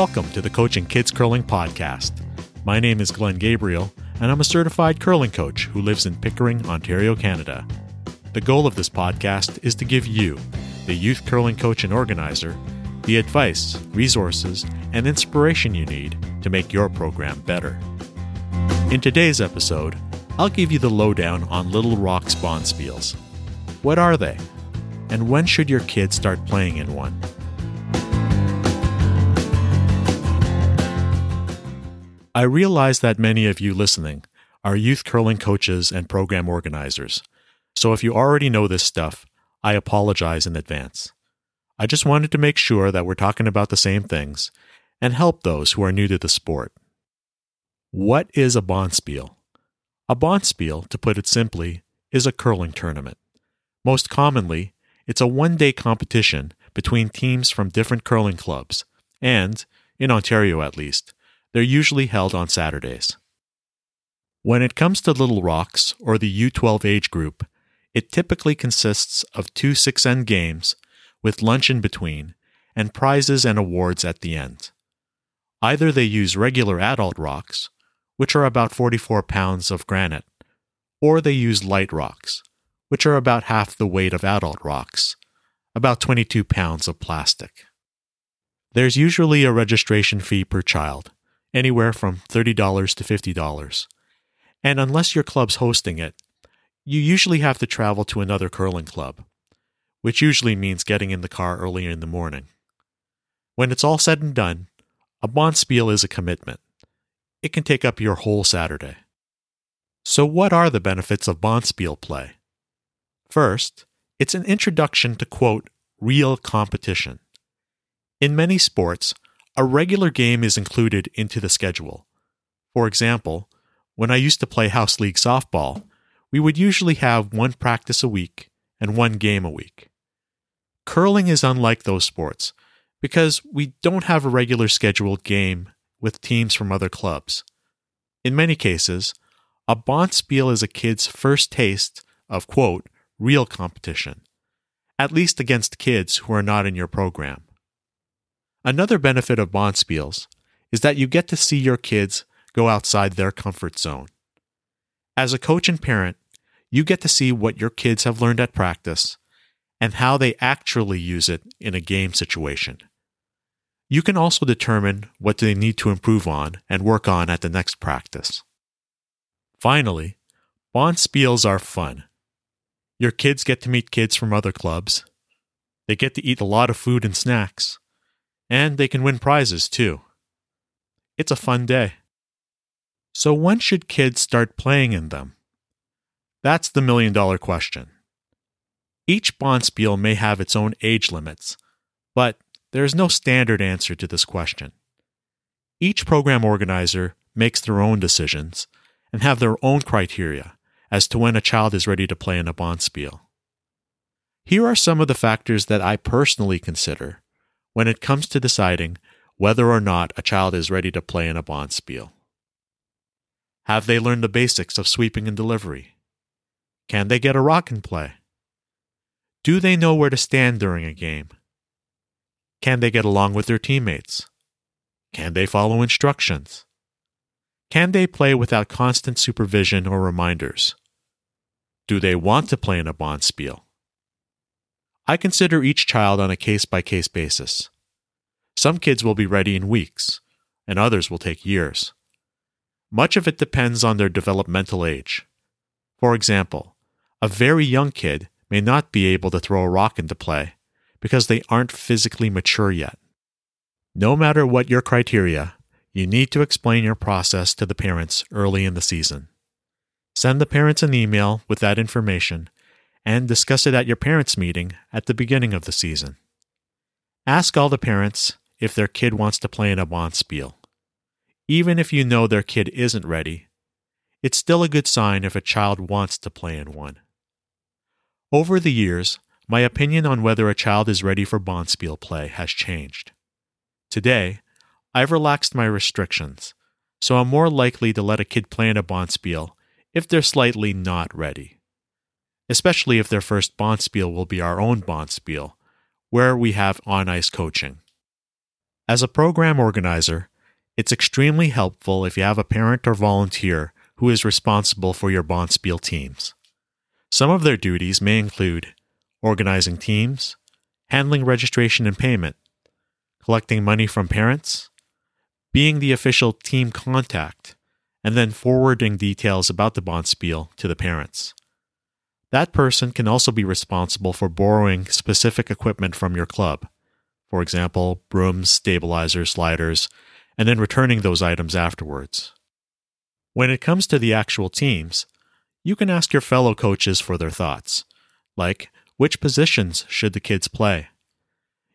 Welcome to the Coaching Kids Curling Podcast. My name is Glenn Gabriel, and I'm a certified curling coach who lives in Pickering, Ontario, Canada. The goal of this podcast is to give you, the youth curling coach and organizer, the advice, resources, and inspiration you need to make your program better. In today's episode, I'll give you the lowdown on Little Rocks Bonspiels. What are they? And when should your kids start playing in one? I realize that many of you listening are youth curling coaches and program organizers. So if you already know this stuff, I apologize in advance. I just wanted to make sure that we're talking about the same things and help those who are new to the sport. What is a bonspiel? A bonspiel, to put it simply, is a curling tournament. Most commonly, it's a one day competition between teams from different curling clubs, and, in Ontario at least, they're usually held on Saturdays. When it comes to Little Rocks, or the U12 age group, it typically consists of two 6-end games, with lunch in between, and prizes and awards at the end. Either they use regular adult rocks, which are about 44 pounds of granite, or they use light rocks, which are about half the weight of adult rocks, about 22 pounds of plastic. There's usually a registration fee per child, anywhere from $30 to $50. And unless your club's hosting it, you usually have to travel to another curling club, which usually means getting in the car early in the morning. When it's all said and done, a bonspiel is a commitment. It can take up your whole Saturday. So, what are the benefits of bonspiel play? First, it's an introduction to quote, real competition. In many sports, a regular game is included into the schedule. For example, when I used to play house league softball, we would usually have one practice a week and one game a week. Curling is unlike those sports because we don't have a regular scheduled game with teams from other clubs. In many cases, a bonspiel is a kid's first taste of, quote, real competition, at least against kids who are not in your program. Another benefit of bonspiels is that you get to see your kids go outside their comfort zone. As a coach and parent, you get to see what your kids have learned at practice and how they actually use it in a game situation. You can also determine what they need to improve on and work on at the next practice. Finally, bonspiels are fun. Your kids get to meet kids from other clubs. They get to eat a lot of food and snacks and they can win prizes too. It's a fun day. So, when should kids start playing in them? That's the million dollar question. Each bonspiel may have its own age limits, but there is no standard answer to this question. Each program organizer makes their own decisions and have their own criteria as to when a child is ready to play in a bonspiel. Here are some of the factors that I personally consider when it comes to deciding whether or not a child is ready to play in a bonspiel. Have they learned the basics of sweeping and delivery? Can they get a rock and play? Do they know where to stand during a game? Can they get along with their teammates? Can they follow instructions? Can they play without constant supervision or reminders? Do they want to play in a bonspiel? I consider each child on a case by case basis. Some kids will be ready in weeks, and others will take years. Much of it depends on their developmental age. For example, a very young kid may not be able to throw a rock into play because they aren't physically mature yet. No matter what your criteria, you need to explain your process to the parents early in the season. Send the parents an email with that information and discuss it at your parents' meeting at the beginning of the season. Ask all the parents if their kid wants to play in a bonspiel. Even if you know their kid isn't ready, it's still a good sign if a child wants to play in one. Over the years, my opinion on whether a child is ready for bonspiel play has changed. Today, I've relaxed my restrictions, so I'm more likely to let a kid play in a bonspiel if they're slightly not ready especially if their first bonspiel will be our own bonspiel, where we have on ice coaching. As a program organizer, it's extremely helpful if you have a parent or volunteer who is responsible for your Bonspiel teams. Some of their duties may include organizing teams, handling registration and payment, collecting money from parents, being the official team contact, and then forwarding details about the Bonspiel to the parents. That person can also be responsible for borrowing specific equipment from your club, for example, brooms, stabilizers, sliders, and then returning those items afterwards. When it comes to the actual teams, you can ask your fellow coaches for their thoughts, like which positions should the kids play?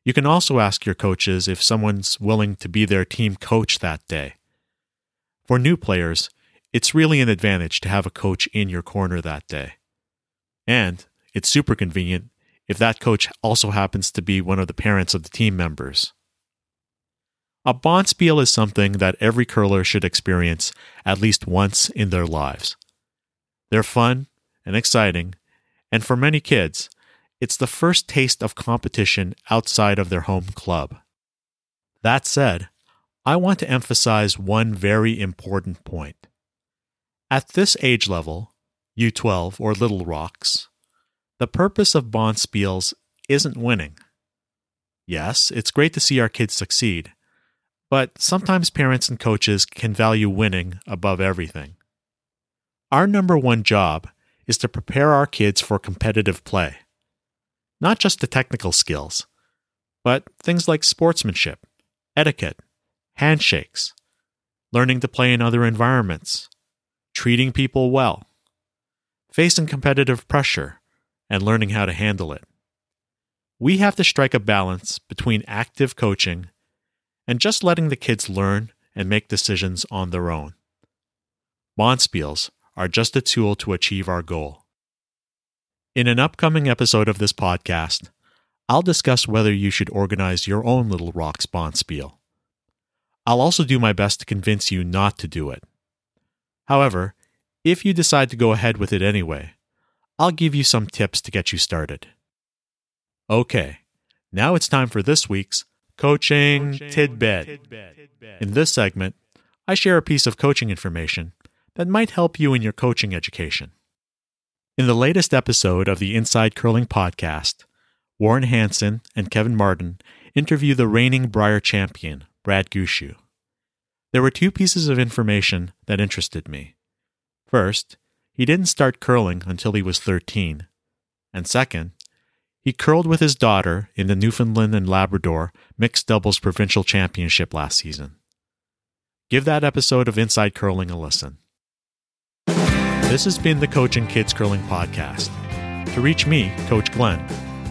You can also ask your coaches if someone's willing to be their team coach that day. For new players, it's really an advantage to have a coach in your corner that day. And it's super convenient if that coach also happens to be one of the parents of the team members. A bonspiel is something that every curler should experience at least once in their lives. They're fun and exciting, and for many kids, it's the first taste of competition outside of their home club. That said, I want to emphasize one very important point. At this age level, U12 or Little Rocks, the purpose of Bonspiels isn't winning. Yes, it's great to see our kids succeed, but sometimes parents and coaches can value winning above everything. Our number one job is to prepare our kids for competitive play. Not just the technical skills, but things like sportsmanship, etiquette, handshakes, learning to play in other environments, treating people well, facing competitive pressure, and learning how to handle it. We have to strike a balance between active coaching and just letting the kids learn and make decisions on their own. Bonspiels are just a tool to achieve our goal. In an upcoming episode of this podcast, I'll discuss whether you should organize your own Little Rocks Bonspiel. I'll also do my best to convince you not to do it. However, if you decide to go ahead with it anyway, I'll give you some tips to get you started. Okay, now it's time for this week's Coaching, coaching tidbit. tidbit. In this segment, I share a piece of coaching information that might help you in your coaching education. In the latest episode of the Inside Curling podcast, Warren Hansen and Kevin Martin interview the reigning Brier champion, Brad Gushue. There were two pieces of information that interested me. First, he didn't start curling until he was 13. And second, he curled with his daughter in the Newfoundland and Labrador Mixed Doubles Provincial Championship last season. Give that episode of Inside Curling a listen. This has been the Coaching Kids Curling Podcast. To reach me, Coach Glenn,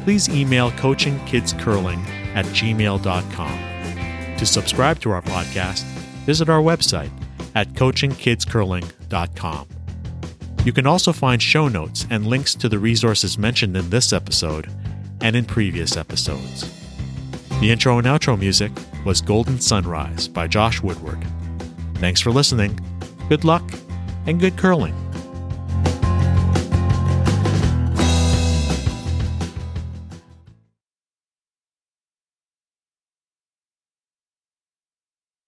please email coachingkidscurling at gmail.com. To subscribe to our podcast, visit our website at coachingkidscurling.com. You can also find show notes and links to the resources mentioned in this episode and in previous episodes. The intro and outro music was Golden Sunrise by Josh Woodward. Thanks for listening. Good luck and good curling.